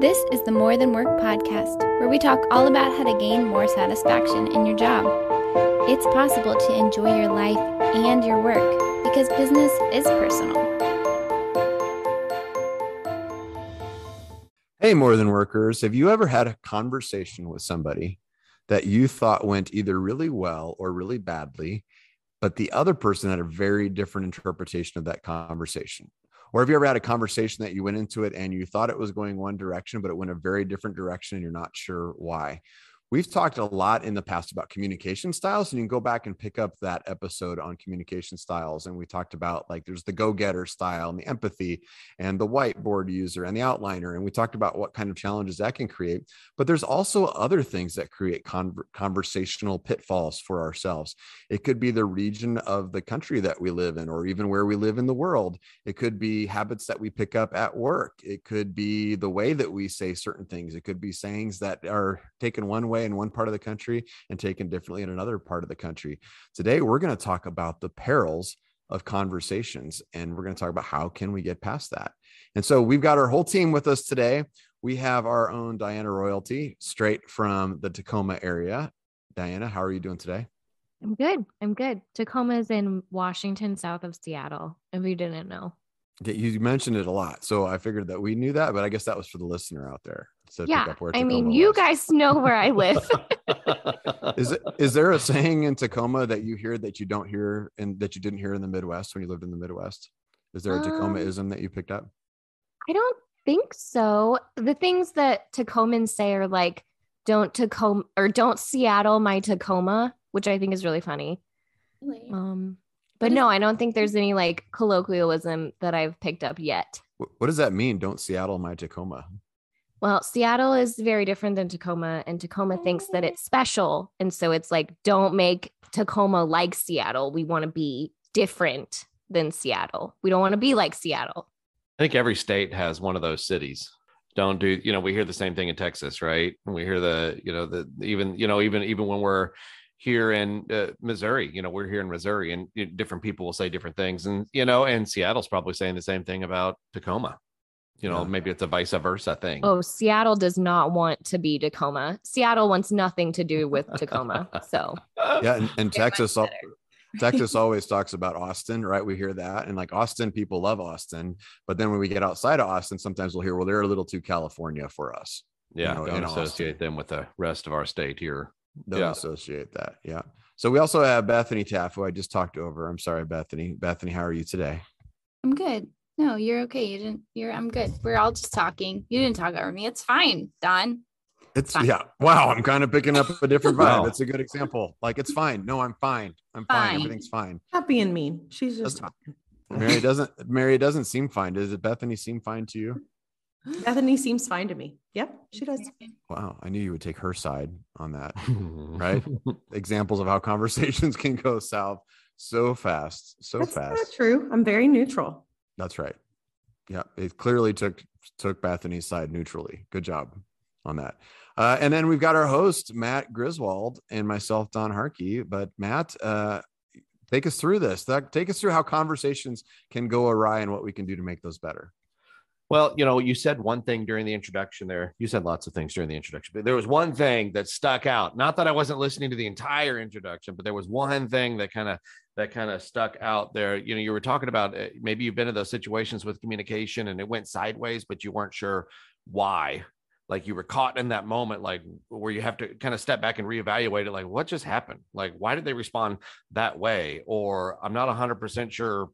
This is the More Than Work podcast, where we talk all about how to gain more satisfaction in your job. It's possible to enjoy your life and your work because business is personal. Hey, more than workers, have you ever had a conversation with somebody that you thought went either really well or really badly, but the other person had a very different interpretation of that conversation? Or have you ever had a conversation that you went into it and you thought it was going one direction, but it went a very different direction and you're not sure why? We've talked a lot in the past about communication styles, and you can go back and pick up that episode on communication styles. And we talked about like there's the go getter style and the empathy and the whiteboard user and the outliner. And we talked about what kind of challenges that can create. But there's also other things that create con- conversational pitfalls for ourselves. It could be the region of the country that we live in, or even where we live in the world. It could be habits that we pick up at work. It could be the way that we say certain things. It could be sayings that are taken one way way in one part of the country and taken differently in another part of the country. Today, we're going to talk about the perils of conversations and we're going to talk about how can we get past that. And so we've got our whole team with us today. We have our own Diana Royalty straight from the Tacoma area. Diana, how are you doing today? I'm good. I'm good. Tacoma is in Washington, south of Seattle, if you didn't know. You mentioned it a lot. So I figured that we knew that, but I guess that was for the listener out there. So yeah, I mean, you was. guys know where I live. is it is there a saying in Tacoma that you hear that you don't hear and that you didn't hear in the Midwest when you lived in the Midwest? Is there a Tacoma ism um, that you picked up? I don't think so. The things that Tacomans say are like, "Don't Tacoma" or "Don't Seattle my Tacoma," which I think is really funny. Really? Um, but no, I don't think there's any like colloquialism that I've picked up yet. What does that mean? Don't Seattle my Tacoma. Well, Seattle is very different than Tacoma, and Tacoma thinks that it's special. And so it's like, don't make Tacoma like Seattle. We want to be different than Seattle. We don't want to be like Seattle. I think every state has one of those cities. Don't do, you know, we hear the same thing in Texas, right? We hear the, you know, the even, you know, even even when we're here in uh, Missouri, you know, we're here in Missouri, and you know, different people will say different things, and you know, and Seattle's probably saying the same thing about Tacoma you know, maybe it's a vice versa thing. Oh, Seattle does not want to be Tacoma. Seattle wants nothing to do with Tacoma. So yeah, and, and Texas, Texas always talks about Austin, right? We hear that, and like Austin, people love Austin, but then when we get outside of Austin, sometimes we'll hear, well, they're a little too California for us. Yeah, you know, don't associate Austin. them with the rest of our state here. Don't yeah. associate that. Yeah. So we also have Bethany Taff, who I just talked over. I'm sorry, Bethany. Bethany, how are you today? I'm good. No, you're okay. You didn't. You're. I'm good. We're all just talking. You didn't talk over me. It's fine, Don. It's fine. yeah. Wow. I'm kind of picking up a different vibe. It's a good example. Like it's fine. No, I'm fine. I'm fine. fine. Everything's fine. Happy and mean. She's just doesn't, talking. Mary doesn't. Mary doesn't seem fine. Does it? Bethany seem fine to you? Bethany seems fine to me. Yep, she does. Wow, I knew you would take her side on that. right? Examples of how conversations can go south so fast, so That's fast. Not true. I'm very neutral. That's right. Yeah, it clearly took took Bethany's side neutrally. Good job on that. Uh, and then we've got our host Matt Griswold and myself, Don Harkey. But Matt, uh, take us through this. Take us through how conversations can go awry and what we can do to make those better. Well, you know, you said one thing during the introduction there. You said lots of things during the introduction, but there was one thing that stuck out. Not that I wasn't listening to the entire introduction, but there was one thing that kind of that kind of stuck out there. You know, you were talking about uh, maybe you've been in those situations with communication and it went sideways, but you weren't sure why. Like you were caught in that moment, like where you have to kind of step back and reevaluate it. Like, what just happened? Like, why did they respond that way? Or I'm not 100% sure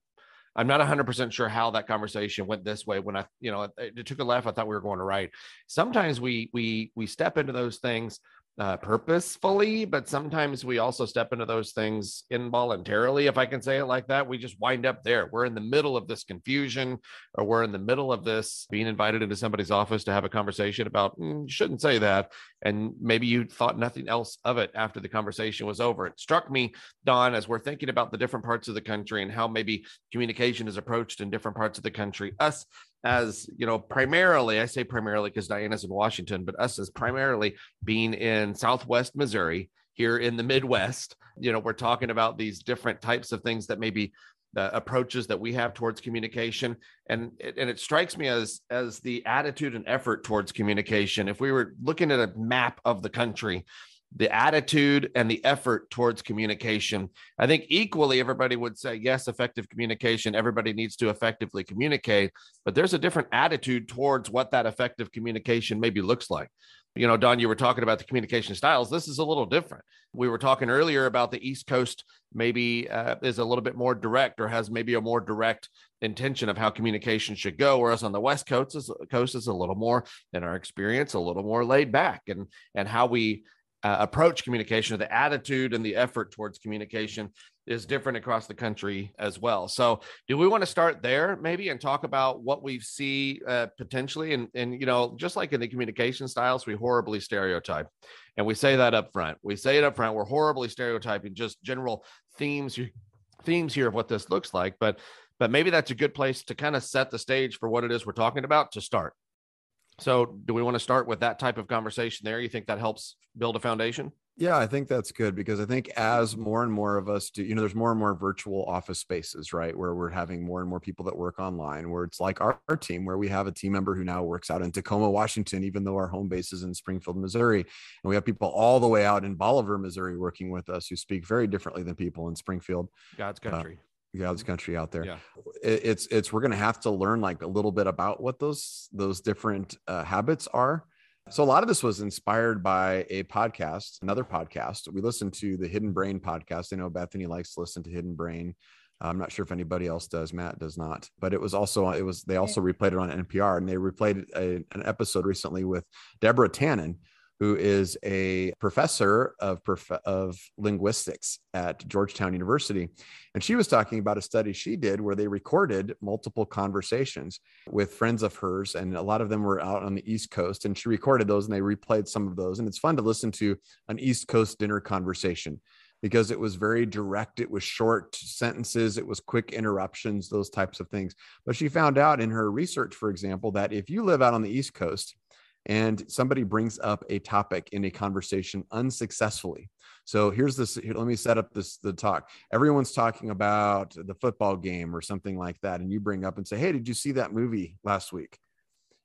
I'm not 100% sure how that conversation went this way when I, you know, it, it, took a left. I thought we were going to right. Sometimes we we we step into those things uh, purposefully, but sometimes we also step into those things involuntarily, if I can say it like that. We just wind up there. We're in the middle of this confusion, or we're in the middle of this being invited into somebody's office to have a conversation about, mm, you shouldn't say that. And maybe you thought nothing else of it after the conversation was over. It struck me, Don, as we're thinking about the different parts of the country and how maybe communication is approached in different parts of the country, us as you know primarily i say primarily because diana's in washington but us as primarily being in southwest missouri here in the midwest you know we're talking about these different types of things that maybe the approaches that we have towards communication. And and it strikes me as as the attitude and effort towards communication if we were looking at a map of the country the attitude and the effort towards communication i think equally everybody would say yes effective communication everybody needs to effectively communicate but there's a different attitude towards what that effective communication maybe looks like you know, Don, you were talking about the communication styles. This is a little different. We were talking earlier about the East Coast maybe uh, is a little bit more direct or has maybe a more direct intention of how communication should go, whereas on the West Coast is, coast is a little more, in our experience, a little more laid back, and and how we uh, approach communication, or the attitude and the effort towards communication is different across the country as well. So, do we want to start there maybe and talk about what we see uh, potentially? And and you know, just like in the communication styles, we horribly stereotype, and we say that up front. We say it up front. We're horribly stereotyping just general themes themes here of what this looks like, but but maybe that's a good place to kind of set the stage for what it is we're talking about to start. So, do we want to start with that type of conversation there? You think that helps build a foundation? Yeah, I think that's good because I think as more and more of us do, you know, there's more and more virtual office spaces, right? Where we're having more and more people that work online, where it's like our, our, team, where we have a team member who now works out in Tacoma, Washington, even though our home base is in Springfield, Missouri. And we have people all the way out in Bolivar, Missouri working with us who speak very differently than people in Springfield. God's uh, country. Uh, God's country out there. Yeah. It, it's it's we're gonna have to learn like a little bit about what those those different uh, habits are so a lot of this was inspired by a podcast, another podcast. We listened to the Hidden Brain podcast. I know Bethany likes to listen to Hidden Brain. I'm not sure if anybody else does. Matt does not, but it was also it was they also replayed it on NPR and they replayed a, an episode recently with Deborah Tannen, who is a professor of, prof- of linguistics at Georgetown University. And she was talking about a study she did where they recorded multiple conversations with friends of hers. And a lot of them were out on the East Coast. And she recorded those and they replayed some of those. And it's fun to listen to an East Coast dinner conversation because it was very direct. It was short sentences, it was quick interruptions, those types of things. But she found out in her research, for example, that if you live out on the East Coast, and somebody brings up a topic in a conversation unsuccessfully. So here's this. Here, let me set up this the talk. Everyone's talking about the football game or something like that, and you bring up and say, "Hey, did you see that movie last week?"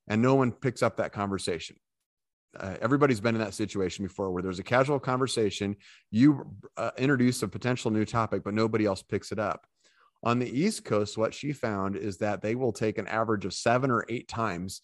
And no one picks up that conversation. Uh, everybody's been in that situation before where there's a casual conversation you uh, introduce a potential new topic but nobody else picks it up on the east coast what she found is that they will take an average of seven or eight times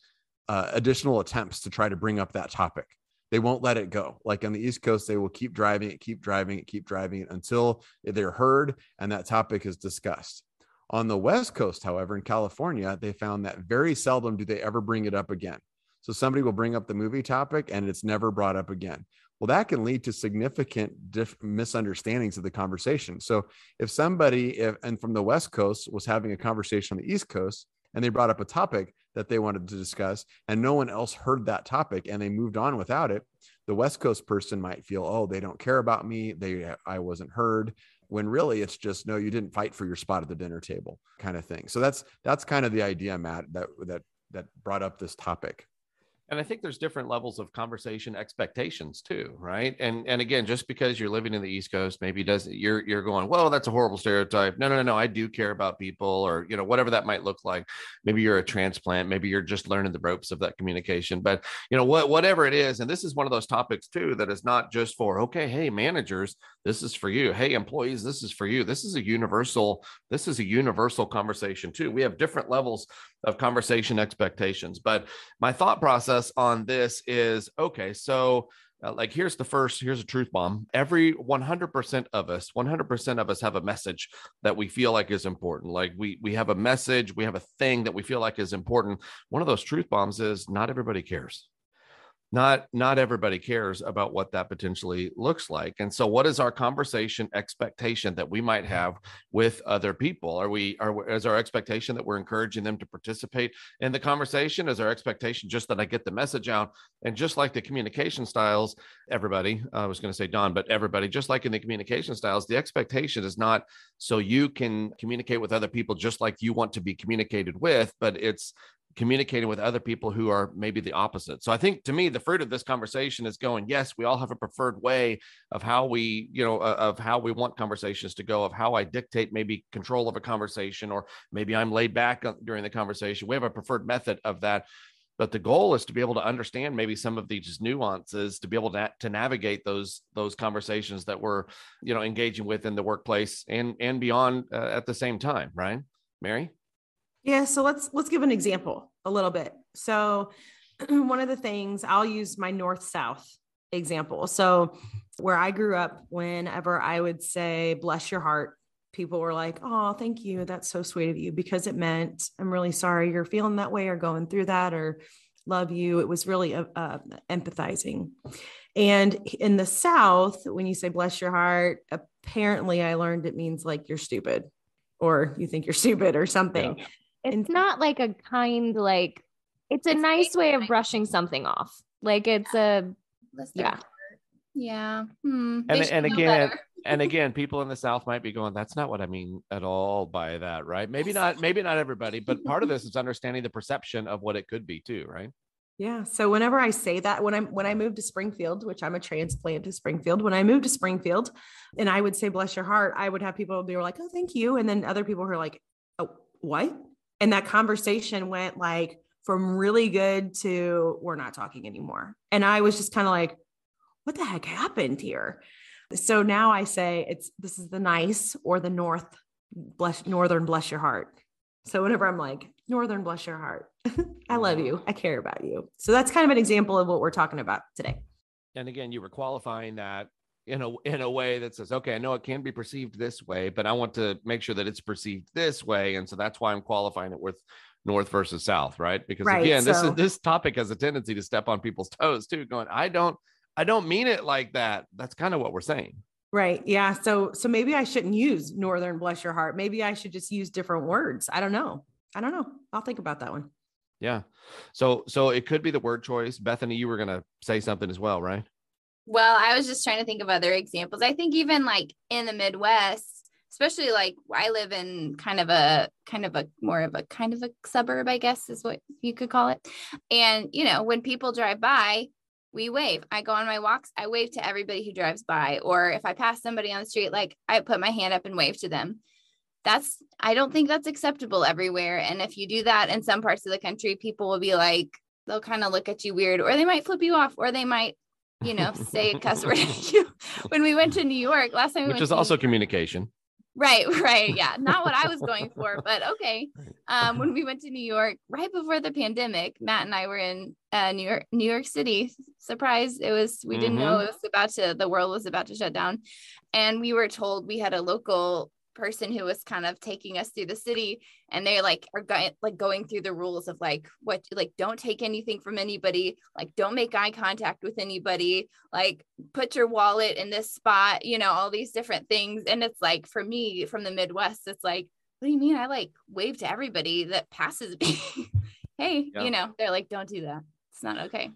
uh, additional attempts to try to bring up that topic. They won't let it go. Like on the East Coast, they will keep driving it, keep driving it, keep driving it until they're heard and that topic is discussed. On the West Coast, however, in California, they found that very seldom do they ever bring it up again. So somebody will bring up the movie topic and it's never brought up again. Well, that can lead to significant diff- misunderstandings of the conversation. So if somebody, if, and from the West Coast was having a conversation on the East Coast and they brought up a topic, that they wanted to discuss and no one else heard that topic and they moved on without it the west coast person might feel oh they don't care about me. They i wasn't heard when really it's just no you didn't fight for your spot at the dinner table kind of thing. So that's that's kind of the idea matt that that that brought up this topic and i think there's different levels of conversation expectations too right? And and again just because you're living in the east coast maybe doesn't you're you're going well that's a horrible stereotype. No no no no i do care about people or you know whatever that might look like. Maybe you're a transplant maybe you're just learning the ropes of that communication. But you know what whatever it is and this is one of those topics too that is not just for okay hey managers this is for you. Hey employees this is for you. This is a universal this is a universal conversation too. We have different levels of conversation expectations but my thought process on this is okay so uh, like here's the first here's a truth bomb. Every 100% of us 100% of us have a message that we feel like is important. Like we we have a message we have a thing that we feel like is important. One of those truth bombs is not everybody cares not not everybody cares about what that potentially looks like. And so what is our conversation expectation that we might have with other people? Are we are is our expectation that we're encouraging them to participate in the conversation? Is our expectation just that i get the message out? And just like the communication styles everybody i was going to say don but everybody just like in the communication styles the expectation is not so you can communicate with other people just like you want to be communicated with but it's communicating with other people who are maybe the opposite. So I think to me, the fruit of this conversation is going, yes, we all have a preferred way of how we, you know, uh, of how we want conversations to go, of how I dictate maybe control of a conversation, or maybe I'm laid back during the conversation. We have a preferred method of that. But the goal is to be able to understand maybe some of these nuances to be able to, to navigate those those conversations that we're you know engaging with in the workplace and and beyond uh, at the same time, right, Mary? Yeah, so let's let's give an example a little bit. So one of the things I'll use my north south example. So where I grew up whenever I would say bless your heart, people were like, "Oh, thank you. That's so sweet of you" because it meant I'm really sorry you're feeling that way or going through that or love you. It was really uh, uh, empathizing. And in the South, when you say bless your heart, apparently I learned it means like you're stupid or you think you're stupid or something. Yeah. It's not like a kind, like, it's a it's nice way of brushing something off. Like, it's a, yeah. Yeah. Hmm. And, and again, and again, people in the South might be going, that's not what I mean at all by that, right? Maybe not, maybe not everybody, but part of this is understanding the perception of what it could be too, right? Yeah. So whenever I say that, when I'm when I moved to Springfield, which I'm a transplant to Springfield, when I moved to Springfield and I would say bless your heart, I would have people be like, Oh, thank you. And then other people who are like, Oh, what? And that conversation went like from really good to we're not talking anymore. And I was just kind of like, what the heck happened here? So now I say it's this is the nice or the north bless northern bless your heart. So whenever I'm like, northern bless your heart, I love you. I care about you. So that's kind of an example of what we're talking about today. And again, you were qualifying that in a in a way that says, okay, I know it can be perceived this way, but I want to make sure that it's perceived this way, and so that's why I'm qualifying it with north versus south, right? Because right, again, so- this is this topic has a tendency to step on people's toes too. Going, I don't, I don't mean it like that. That's kind of what we're saying. Right. Yeah. So so maybe I shouldn't use northern bless your heart. Maybe I should just use different words. I don't know. I don't know. I'll think about that one. Yeah. So so it could be the word choice. Bethany, you were gonna say something as well, right? Well, I was just trying to think of other examples. I think even like in the Midwest, especially like I live in kind of a kind of a more of a kind of a suburb, I guess is what you could call it. And you know, when people drive by, we wave. I go on my walks, I wave to everybody who drives by. Or if I pass somebody on the street, like I put my hand up and wave to them. That's, I don't think that's acceptable everywhere. And if you do that in some parts of the country, people will be like, they'll kind of look at you weird, or they might flip you off, or they might, you know, say a cuss word at you. When we went to New York last time, which is also communication. Right, right. Yeah. Not what I was going for, but okay. Um, when we went to New York right before the pandemic, Matt and I were in uh, New York, New York City. Surprise. It was, we didn't mm-hmm. know it was about to, the world was about to shut down. And we were told we had a local person who was kind of taking us through the city and they like are going like going through the rules of like what like don't take anything from anybody like don't make eye contact with anybody like put your wallet in this spot you know all these different things. And it's like for me from the midwest it's like what do you mean? I like wave to everybody that passes me. Hey yeah. you know they're like don't do that. It's not okay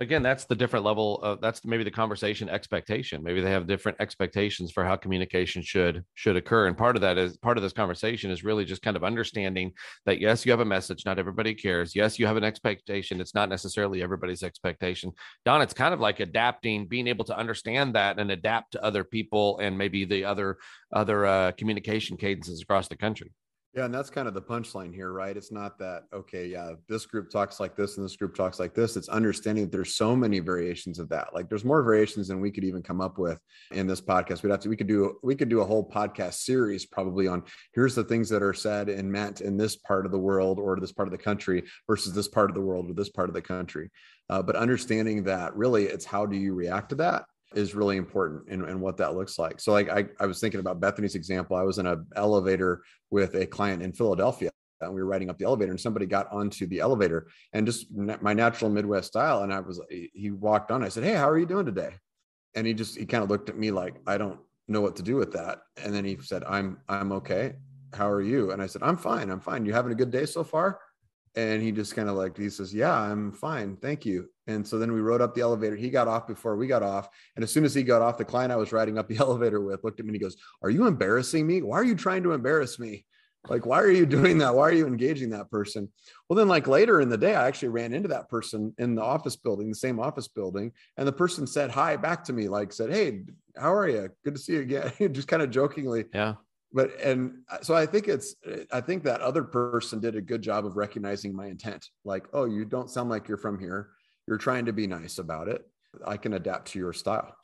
again that's the different level of that's maybe the conversation expectation. Maybe they have different expectations for how communication should should occur. And part of that is part of this conversation is really just kind of understanding that yes you have a message not everybody cares. Yes you have an expectation. It's not necessarily everybody's expectation. Don it's kind of like adapting being able to understand that and adapt to other people and maybe the other other uh, communication cadences across the country yeah, and that's kind of the punchline here, right? It's not that okay, yeah, this group talks like this and this group talks like this. It's understanding that there's so many variations of that. Like there's more variations than we could even come up with in this podcast. We'd have to we could do we could do a whole podcast series probably on here's the things that are said and meant in this part of the world or this part of the country versus this part of the world or this part of the country. Uh, but understanding that really it's how do you react to that is really important and, and what that looks like. So like I, I was thinking about Bethany's example. I was in an elevator with a client in Philadelphia and we were riding up the elevator and somebody got onto the elevator and just my natural Midwest style. And I was, he walked on, I said, Hey, how are you doing today? And he just, he kind of looked at me like, I don't know what to do with that. And then he said, I'm, I'm okay. How are you? And I said, I'm fine. I'm fine. You having a good day so far? And he just kind of like, he says, Yeah, I'm fine. Thank you. And so then we rode up the elevator. He got off before we got off. And as soon as he got off, the client I was riding up the elevator with looked at me and he goes, Are you embarrassing me? Why are you trying to embarrass me? like why are you doing that why are you engaging that person well then like later in the day i actually ran into that person in the office building the same office building and the person said hi back to me like said hey how are you good to see you again just kind of jokingly yeah but and uh, so i think it's i think that other person did a good job of recognizing my intent like oh you don't sound like you're from here you're trying to be nice about it i can adapt to your style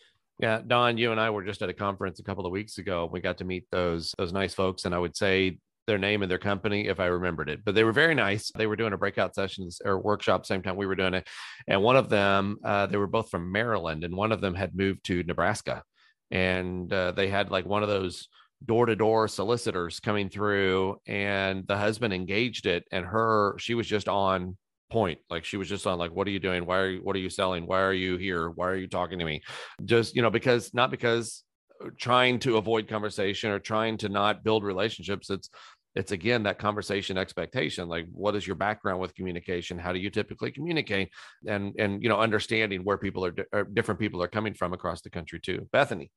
yeah, Don, you and I were just at a conference a couple of weeks ago. We got to meet those those nice folks, and I would say their name and their company if I remembered it. But they were very nice. They were doing a breakout sessions or workshop same time we were doing it, and one of them uh, they were both from Maryland, and one of them had moved to Nebraska, and uh, they had like one of those door to door solicitors coming through, and the husband engaged it, and her she was just on point. Like she was just on like what are you doing? Why are you what are you selling? Why are you here? Why are you talking to me? Just you know because not because uh, trying to avoid conversation or trying to not build relationships it's it's again that conversation expectation like what is your background with communication? How do you typically communicate? And and you know understanding where people are, or uh, different people are coming from across the country too. Bethany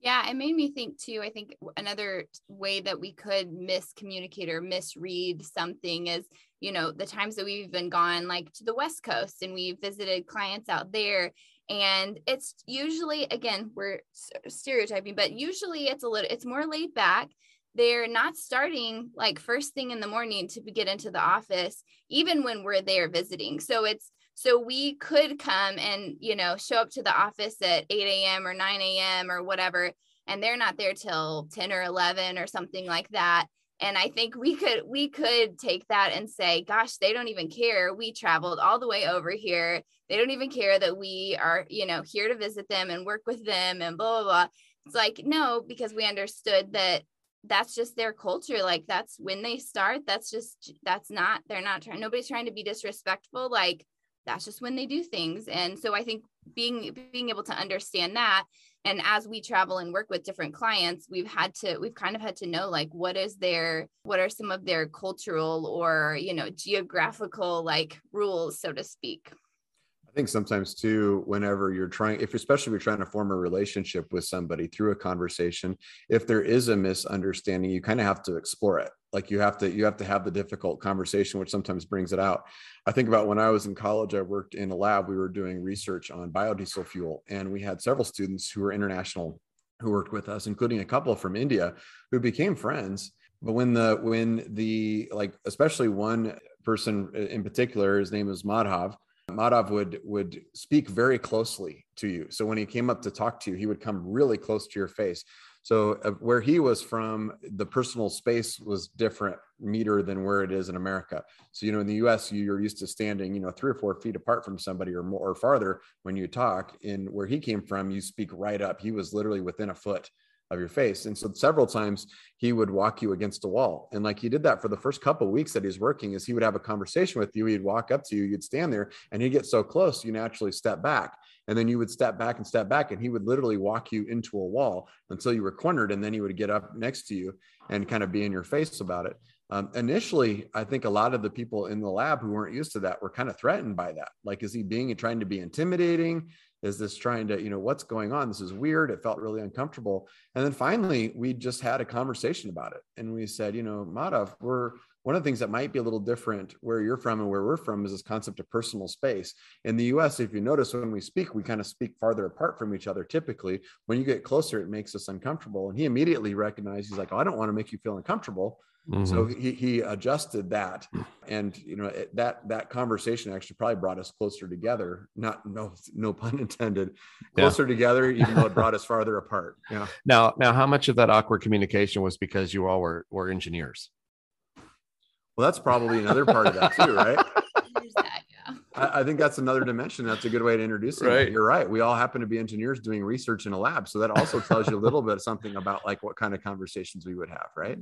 yeah, it made me think too. I think another way that we could miscommunicate or misread something is, you know, the times that we've been gone like to the West Coast and we've visited clients out there and it's usually again we're stereotyping but usually it's a little it's more laid back they're not starting like first thing in the morning to get into the office even when we're there visiting so it's so we could come and you know show up to the office at 8 a.m or 9 a.m or whatever and they're not there till 10 or 11 or something like that. And i think we could we could take that and say gosh they don't even care. We traveled all the way over here. They don't even care that we are you know here to visit them and work with them and blah blah blah. It's like no because we understood that that's just their culture. Like that's when they start that's just that's not they're not trying nobody's trying to be disrespectful. Like that's just when they do things and so i think being being able to understand that and as we travel and work with different clients we've had to we've kind of had to know like what is their what are some of their cultural or you know geographical like rules so to speak I think sometimes too, whenever you're trying, if especially if you're trying to form a relationship with somebody through a conversation, if there is a misunderstanding, you kind of have to explore it. Like you have to, you have to have the difficult conversation, which sometimes brings it out. I think about when I was in college, I worked in a lab. We were doing research on biodiesel fuel, and we had several students who were international who worked with us, including a couple from India who became friends. But when the when the like, especially one person in particular, his name was Madhav Madhav would would speak very closely to you. So when he came up to talk to you, he would come really close to your face. So uh, where he was from, the personal space was different meter than where it is in America. So you know, in the U.S., you're used to standing, you know, three or four feet apart from somebody or more or farther when you talk. In where he came from, you speak right up. He was literally within a foot of your face. And so several times he would walk you against a wall. And like he did that for the first couple weeks that he's working is he would have a conversation with you. He'd walk up to you, you'd stand there and he'd get so close, you naturally step back. And then you would step back and step back and he would literally walk you into a wall until you were cornered. And then he would get up next to you and kind of be in your face about it. Um, initially, I think a lot of the people in the lab who weren't used to that were kind of threatened by that. Like, is he being trying to be intimidating? is this trying to you know what's going on this is weird it felt really uncomfortable and then finally we just had a conversation about it and we said you know madhav we're one of the things that might be a little different where you're from and where we're from is this concept of personal space in the us if you notice when we speak we kind of speak farther apart from each other typically when you get closer it makes us uncomfortable and he immediately recognized he's like oh, i don't want to make you feel uncomfortable Mm-hmm. So he, he adjusted that, and you know that that conversation actually probably brought us closer together. Not no no pun intended, closer yeah. together, even though it brought us farther apart. Yeah. Now now, how much of that awkward communication was because you all were were engineers? Well, that's probably another part of that too, right? I, I, think that's another dimension. That's a good way to introduce it. Right. You're right. We all happen to be engineers doing research in a lab. So that also tells you a little bit of something about like what kind of conversations we would have, right?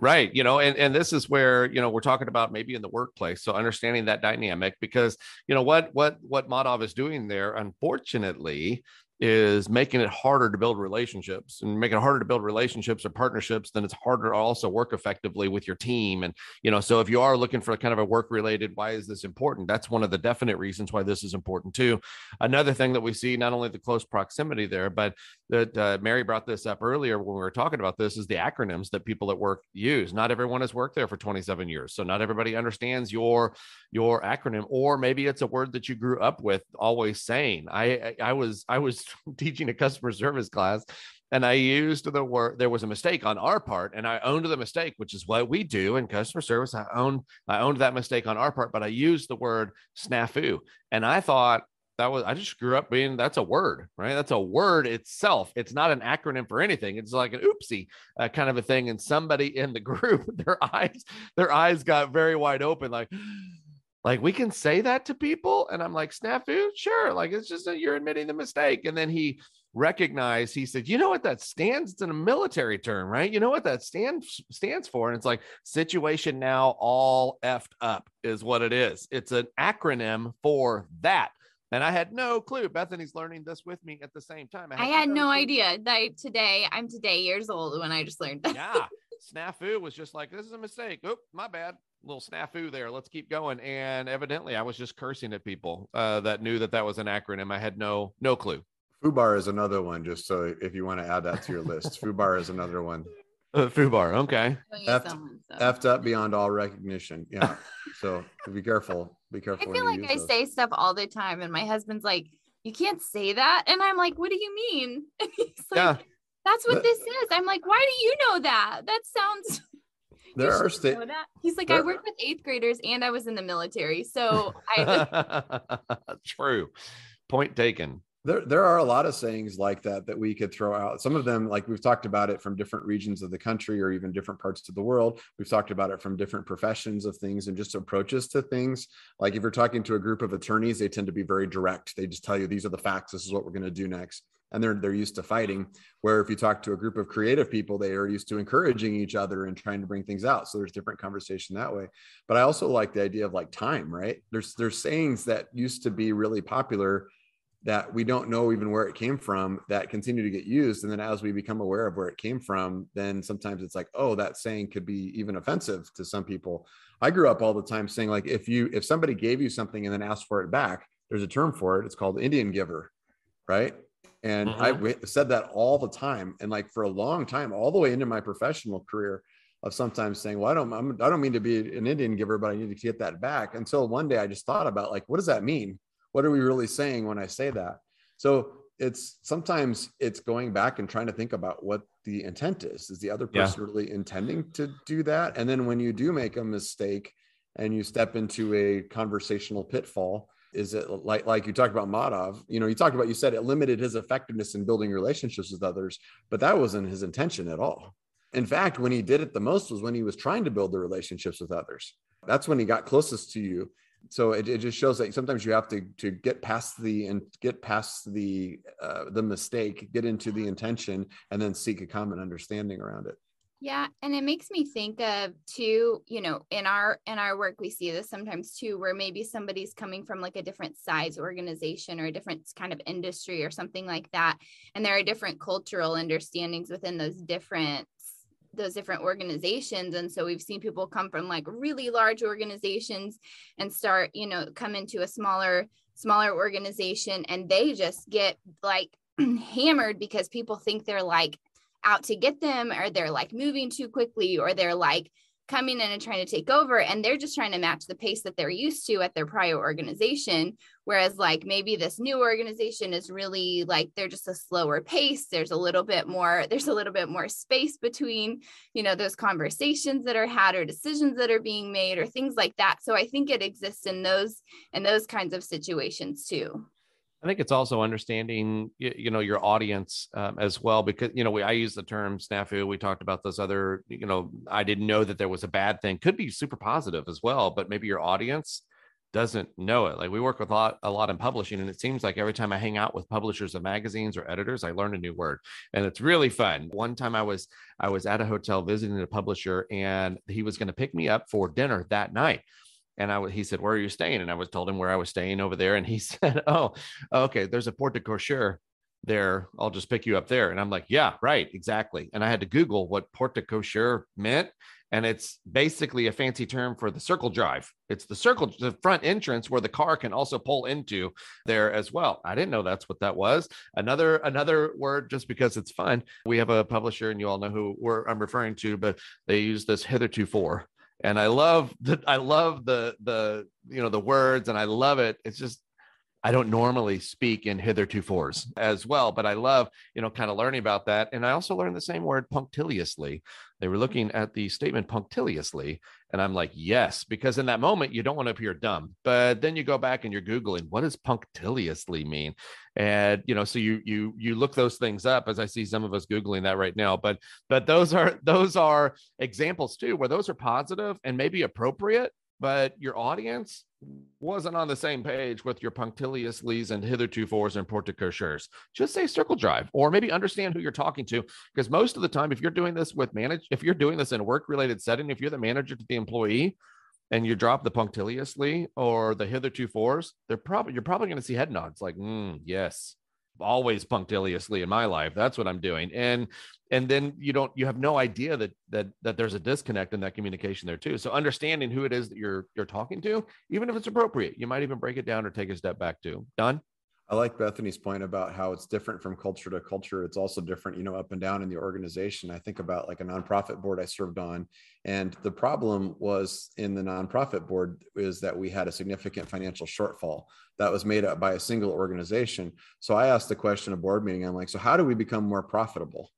Right. You know, and, and this is where, you know, we're talking about maybe in the workplace. So understanding that dynamic because, you know, what what what Madhav is doing there, unfortunately, is making it harder to build relationships and making it harder to build relationships or partnerships then it's harder to also work effectively with your team and you know so if you are looking for kind of a work related why is this important? that's one of the definite reasons why this is important too. Another thing that we see not only the close proximity there but that uh, Mary brought this up earlier when we were talking about this is the acronyms that people at work use. Not everyone has worked there for 27 years, so not everybody understands your your acronym, or maybe it's a word that you grew up with always saying. I I was I was teaching a customer service class and I used the word there was a mistake on our part, and I owned the mistake, which is what we do in customer service. I owned I owned that mistake on our part, but I used the word snafu, and I thought that was I just grew up being that's a word, right? That's a word itself. It's not an acronym for anything. It's like an oopsie uh, kind of a thing. And somebody in the group, their eyes, their eyes got very wide open, like like we can say that to people and i'm like snafu sure like it's just that you're admitting the mistake and then he recognized he said you know what that stands it's in a military term right you know what that stands stands for and it's like situation now all effed up is what it is it's an acronym for that and I had no clue. Bethany's learning this with me at the same time. I had, I had no, no idea that today I'm today years old when I just learned that. Yeah. Snafu was just like, this is a mistake. Oop, my bad little snafu there. Let's keep going. And evidently, I was just cursing at people uh, that knew that that was an acronym. I had no no clue. Fubar is another one. Just so if you want to add that to your list, Fubar is another one. Uh, Fubar, okay. Effed, someone, so. effed up beyond all recognition. Yeah. So be careful. Be careful. I feel like I those. say stuff all the time, and my husband's like, "You can't say that," and I'm like, "What do you mean?" he's like, yeah. That's what but, this is. I'm like, why do you know that? That sounds there are states. He's like, there... I worked with eighth graders and I was in the military. So I true. Point taken. There, there are a lot of sayings like that that we could throw out. Some of them, like we've talked about it from different regions of the country or even different parts of the world. We've talked about it from different professions of things and just approaches to things. Like if you're talking to a group of attorneys, they tend to be very direct. They just tell you these are the facts. This is what we're going to do next and they're they're used to fighting where if you talk to a group of creative people they are used to encouraging each other and trying to bring things out so there's different conversation that way but i also like the idea of like time right there's there's sayings that used to be really popular that we don't know even where it came from that continue to get used and then as we become aware of where it came from then sometimes it's like oh that saying could be even offensive to some people i grew up all the time saying like if you if somebody gave you something and then asked for it back there's a term for it it's called indian giver right and mm-hmm. I said that all the time. And like for a long time, all the way into my professional career, of sometimes saying, "Well, I don't, I'm, I don't mean to be an Indian giver, but I need to get that back." Until one day, I just thought about like, what does that mean? What are we really saying when I say that? So it's sometimes it's going back and trying to think about what the intent is. Is the other person yeah. really intending to do that? And then when you do make a mistake and you step into a conversational pitfall, is it like like you talked about Madhav? You know, you talked about you said it limited his effectiveness in building relationships with others, but that wasn't his intention at all. In fact, when he did it the most was when he was trying to build the relationships with others. That's when he got closest to you. So it, it just shows that sometimes you have to to get past the and get past the uh, the mistake, get into the intention, and then seek a common understanding around it. Yeah, and it makes me think of too, you know, in our in our work we see this sometimes too where maybe somebody's coming from like a different size organization or a different kind of industry or something like that and there are different cultural understandings within those different those different organizations and so we've seen people come from like really large organizations and start, you know, come into a smaller smaller organization and they just get like hammered because people think they're like out to get them or they're like moving too quickly or they're like coming in and trying to take over and they're just trying to match the pace that they're used to at their prior organization. Whereas like maybe this new organization is really like they're just a slower pace. There's a little bit more there's a little bit more space between you know those conversations that are had or decisions that are being made or things like that. So i think it exists in those in those kinds of situations too I think it's also understanding, you, you know, your audience um, as well, because, you know, we, I use the term snafu. We talked about those other, you know, I didn't know that there was a bad thing could be super positive as well, but maybe your audience doesn't know it. Like we work with a lot, a lot in publishing, and it seems like every time I hang out with publishers of magazines or editors, I learn a new word, and it's really fun. One time I was, I was at a hotel visiting a publisher, and he was going to pick me up for dinner that night and I he said, "Where are you staying?" And I was told him where I was staying over there, and he said, "Oh, okay, there's a porte cochere there. I'll just pick you up there." And I'm like, "Yeah, right, exactly." And I had to Google what porte cochere meant, and it's basically a fancy term for the circle drive. It's the circle, the front entrance where the car can also pull into there as well. I didn't know that's what that was. Another another word, just because it's fun. We have a publisher, and you all know who I'm referring to, but they use this hitherto for and I love the I love the the you know the words and I love it. It's just I don't normally speak in hitherto fours as well, but I love, you know, kind of learning about that. And I also learned the same word punctiliously. They were looking mm-hmm. at the statement punctiliously. And I'm like, yes, because in that moment, you don't want to appear dumb. But then you go back and you're Googling, what does punctiliously mean? And, you know, so you, you, you look those things up as I see some of us Googling that right now. But, but those are, those are examples too, where those are positive and maybe appropriate, but your audience wasn't on the same page with your punctiliously's and hitherto fours and porte-cocheres. Just say circle drive, or maybe understand who you're talking to. Because most of the time, if you're doing this with manage, if you're doing this in a work-related setting, if you're the manager to the employee, and you drop the punctiliously or the hitherto fours, they're probably you're probably going to see head nods like, mm, yes, always punctiliously in my life. That's what I'm doing. And and then you don't you have no idea that that that there's a disconnect in that communication there too. So understanding who it is that you're you're talking to, even if it's appropriate, you might even break it down or take a step back to. Don. I like Bethany's point about how it's different from culture to culture. It's also different, you know, up and down in the organization. I think about like a nonprofit board I served on, and the problem was in the nonprofit board is that we had a significant financial shortfall that was made up by a single organization. So I asked the question at board meeting, I'm like, so how do we become more profitable?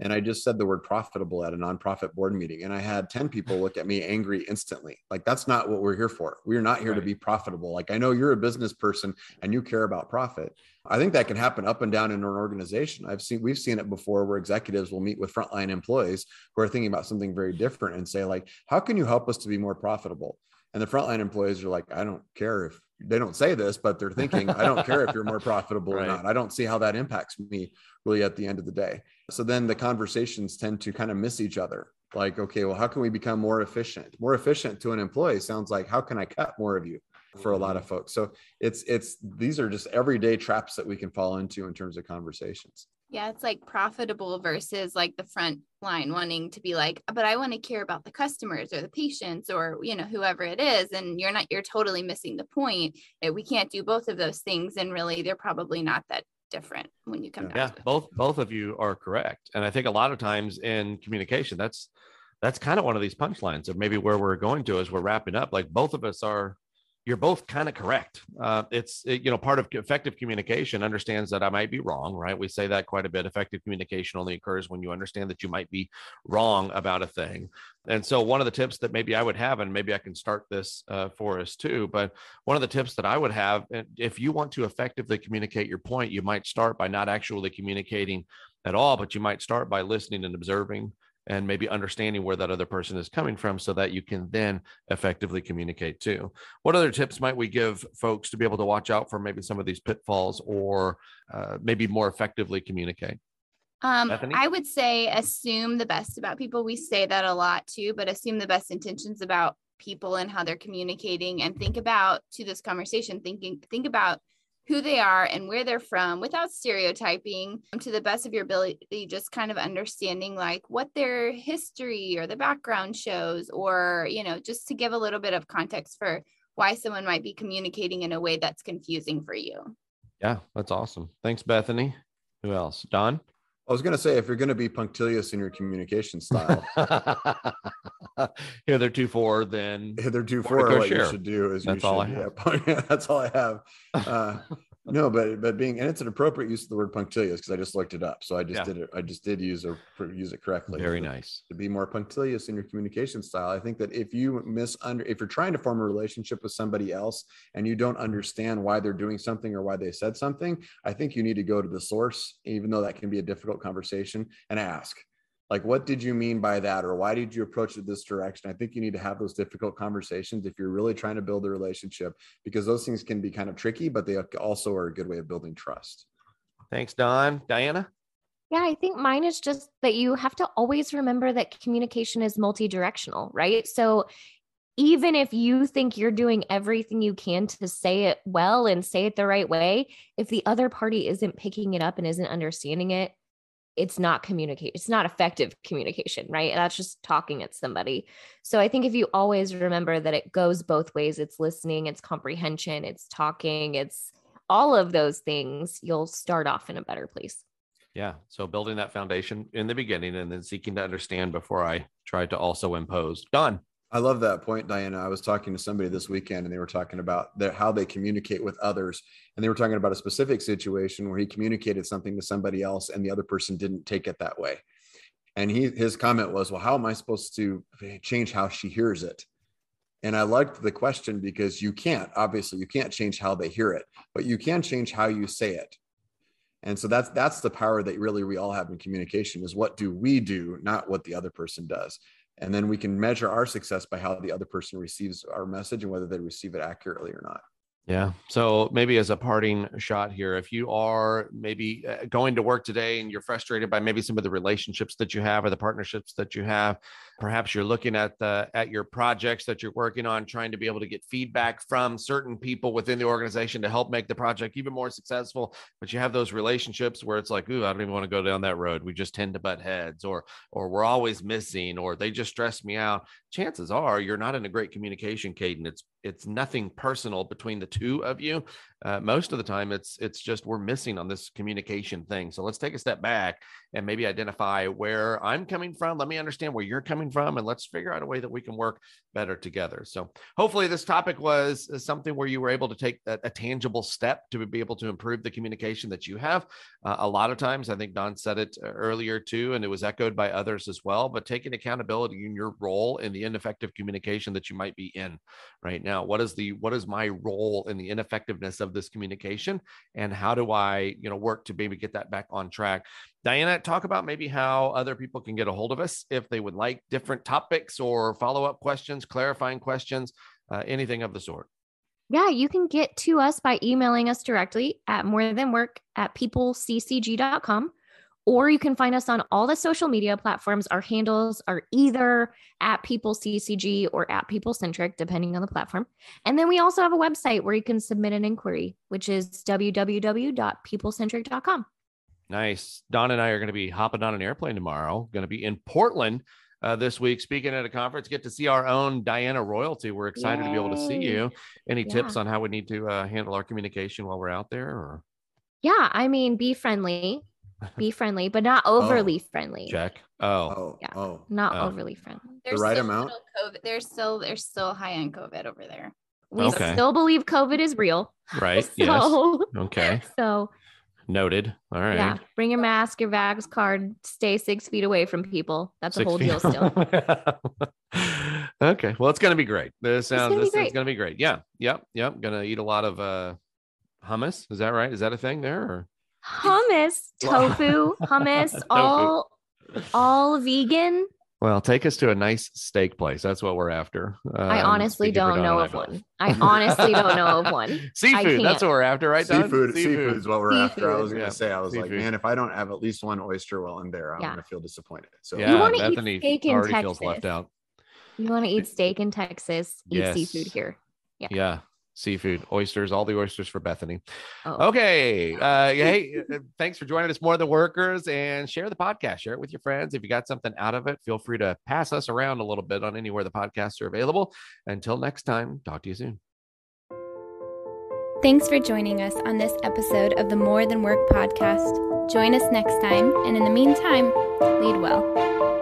And I just said the word profitable at a nonprofit board meeting. And I had 10 people look at me angry instantly. Like, that's not what we're here for. We're not here right. to be profitable. Like, I know you're a business person and you care about profit. I think that can happen up and down in an organization. I've seen, we've seen it before where executives will meet with frontline employees who are thinking about something very different and say, like, how can you help us to be more profitable? And the frontline employees are like, I don't care if they don't say this, but they're thinking, I don't care if you're more profitable right. or not. I don't see how that impacts me really at the end of the day. So then the conversations tend to kind of miss each other. Like, okay, well, how can we become more efficient? More efficient to an employee sounds like, how can I cut more of you? for a lot mm-hmm. of folks. So it's it's these are just everyday traps that we can fall into in terms of conversations. Yeah, it's like profitable versus like the front line wanting to be like, but I want to care about the customers or the patients or you know whoever it is, and you're not you're totally missing the point. We can't do both of those things, and really they're probably not that different when you come yeah. both both of you are correct, and I think a lot of times in communication, that's that's kind of one of these punchlines of maybe where we're going to as we're wrapping up. Like both of us are you're both kind of correct. Uh, it's it, you know part of effective communication understands that I might be wrong, right? We say that quite a bit. Effective communication only occurs when you understand that you might be wrong about a thing. And so one of the tips that maybe I would have, and maybe I can start this uh, for us too, but one of the tips that I would have, if you want to effectively communicate your point, you might start by not actually communicating at all, but you might start by listening and observing and maybe understanding where that other person is coming from so that you can then effectively communicate too. What other tips might we give folks to be able to watch out for maybe some of these pitfalls or uh, maybe more effectively communicate? Um, I would say assume the best about people. We say that a lot too, but assume the best intentions about people and how they're communicating and think about to this conversation, thinking, think about who they are and where they're from without stereotyping um, to the best of your ability just kind of understanding like what their history or the background shows or you know just to give a little bit of context for why someone might be communicating in a way that's confusing for you. Yeah that's awesome. Thanks bethany. Who else? Don I was going to say, if you're going to be punctilious in your communication style, hitherto for, then hitherto for, what you should do is that's all should, I have. Yeah, that's all I have. Uh, no, but but being and it's an appropriate use of the word punctilious because I just looked it up. So I just yeah. did it. I just did use or use it correctly. Very nice. To be more punctilious in your communication style. I think that if you misunder if you're trying to form a relationship with somebody else and you don't understand why they're doing something or why they said something, I think you need to go to the source, even though that can be a difficult conversation, and ask like what did you mean by that or why did you approach it this direction? I think you need to have those difficult conversations if you're really trying to build a relationship because those things can be kind of tricky but they also are a good way of building trust. Thanks don. Diana? Yeah, I think mine is just that you have to always remember that communication is multi-directional, right? So even if you think you're doing everything you can to say it well and say it the right way, if the other party isn't picking it up and isn't understanding it, it's not communicate it's not effective communication right? That's just talking at somebody. So i think if you always remember that it goes both ways it's listening it's comprehension it's talking it's all of those things you'll start off in a better place. Yeah so building that foundation in the beginning and then seeking to understand before i try to also impose. Don I love that point, Diana. I was talking to somebody this weekend and they were talking about their, how they communicate with others. And they were talking about a specific situation where he communicated something to somebody else and the other person didn't take it that way. And he, his comment was, Well, how am I supposed to change how she hears it? And I liked the question because you can't, obviously, you can't change how they hear it, but you can change how you say it. And so that's that's the power that really we all have in communication is what do we do, not what the other person does and then we can measure our success by how the other person receives our message and whether they receive it accurately or not yeah. So maybe as a parting shot here, if you are maybe uh, going to work today and you're frustrated by maybe some of the relationships that you have or the partnerships that you have, perhaps you're looking at the at your projects that you're working on, trying to be able to get feedback from certain people within the organization to help make the project even more successful. But you have those relationships where it's like, ooh, I don't even want to go down that road. We just tend to butt heads, or or we're always missing, or they just stress me out. Chances are you're not in a great communication cadence. It's nothing personal between the two of you uh, most of the time it's it's just we're missing on this communication thing. So let's take a step back and maybe identify where i'm coming from. Let me understand where you're coming from and let's figure out a way that we can work better together. So hopefully this topic was uh, something where you were able to take a, a tangible step to be able to improve the communication that you have. Uh, a lot of times i think don said it uh, earlier too and it was echoed by others as well but taking accountability in your role in the ineffective communication that you might be in right now. What is the what is my role in the ineffectiveness of of this communication and how do i you know work to maybe get that back on track. Diana talk about maybe how other people can get a hold of us if they would like different topics or follow-up questions clarifying questions uh, anything of the sort. Yeah, you can get to us by emailing us directly at more than work at peopleccg.com or you can find us on all the social media platforms. Our handles are either at People CCG or at People Centric, depending on the platform. And then we also have a website where you can submit an inquiry, which is www.peoplecentric.com. Nice. Don and I are going to be hopping on an airplane tomorrow, going to be in Portland uh, this week speaking at a conference. Get to see our own Diana Royalty. We're excited Yay. to be able to see you. Any yeah. tips on how we need to uh, handle our communication while we're out there? Or? Yeah, I mean, be friendly be friendly, but not oh. overly oh, friendly. Check. Oh. Oh. Yeah. Oh. Not oh. overly friendly. There's the right amount. COVID. They're still they're still high on COVID over there. We okay. still believe COVID is real. Right. so, yes. Okay. So noted. All right. Yeah. Bring your mask, your vax card, stay six feet away from people. That's six a whole deal still. okay. Well, it's gonna be great. This sounds this is gonna be great. Yeah. Yep. Yep. Gonna eat a lot of uh hummus. Is that right? Is that a thing there? Or? Hummus, tofu, hummus, all all vegan. Well, take us to a nice steak place. That's what we're after. Um, I honestly don't know of one. I honestly don't know of one. Seafood. That's what we're after, right? Seafood. Seafood. Seafood is what we're seafood. after. I was going to say, I was seafood. like, man, if I don't have at least one oyster while I'm there, I'm yeah. going to feel disappointed. So yeah, you want to eat steak in Texas. left out. You want to eat steak in Texas? Eat yes. seafood here. Yeah. Yeah seafood, oysters, all the oysters for Bethany. Oh. Okay. Uh, hey, uh, thanks for joining us, More Than Workers, and share the podcast. Share it with your friends. If you got something out of it, feel free to pass us around a little bit on anywhere the podcasts are available. Until next time, talk to you soon. Thanks for joining us on this episode of the More Than Work podcast. Join us next time, and in the meantime, lead well.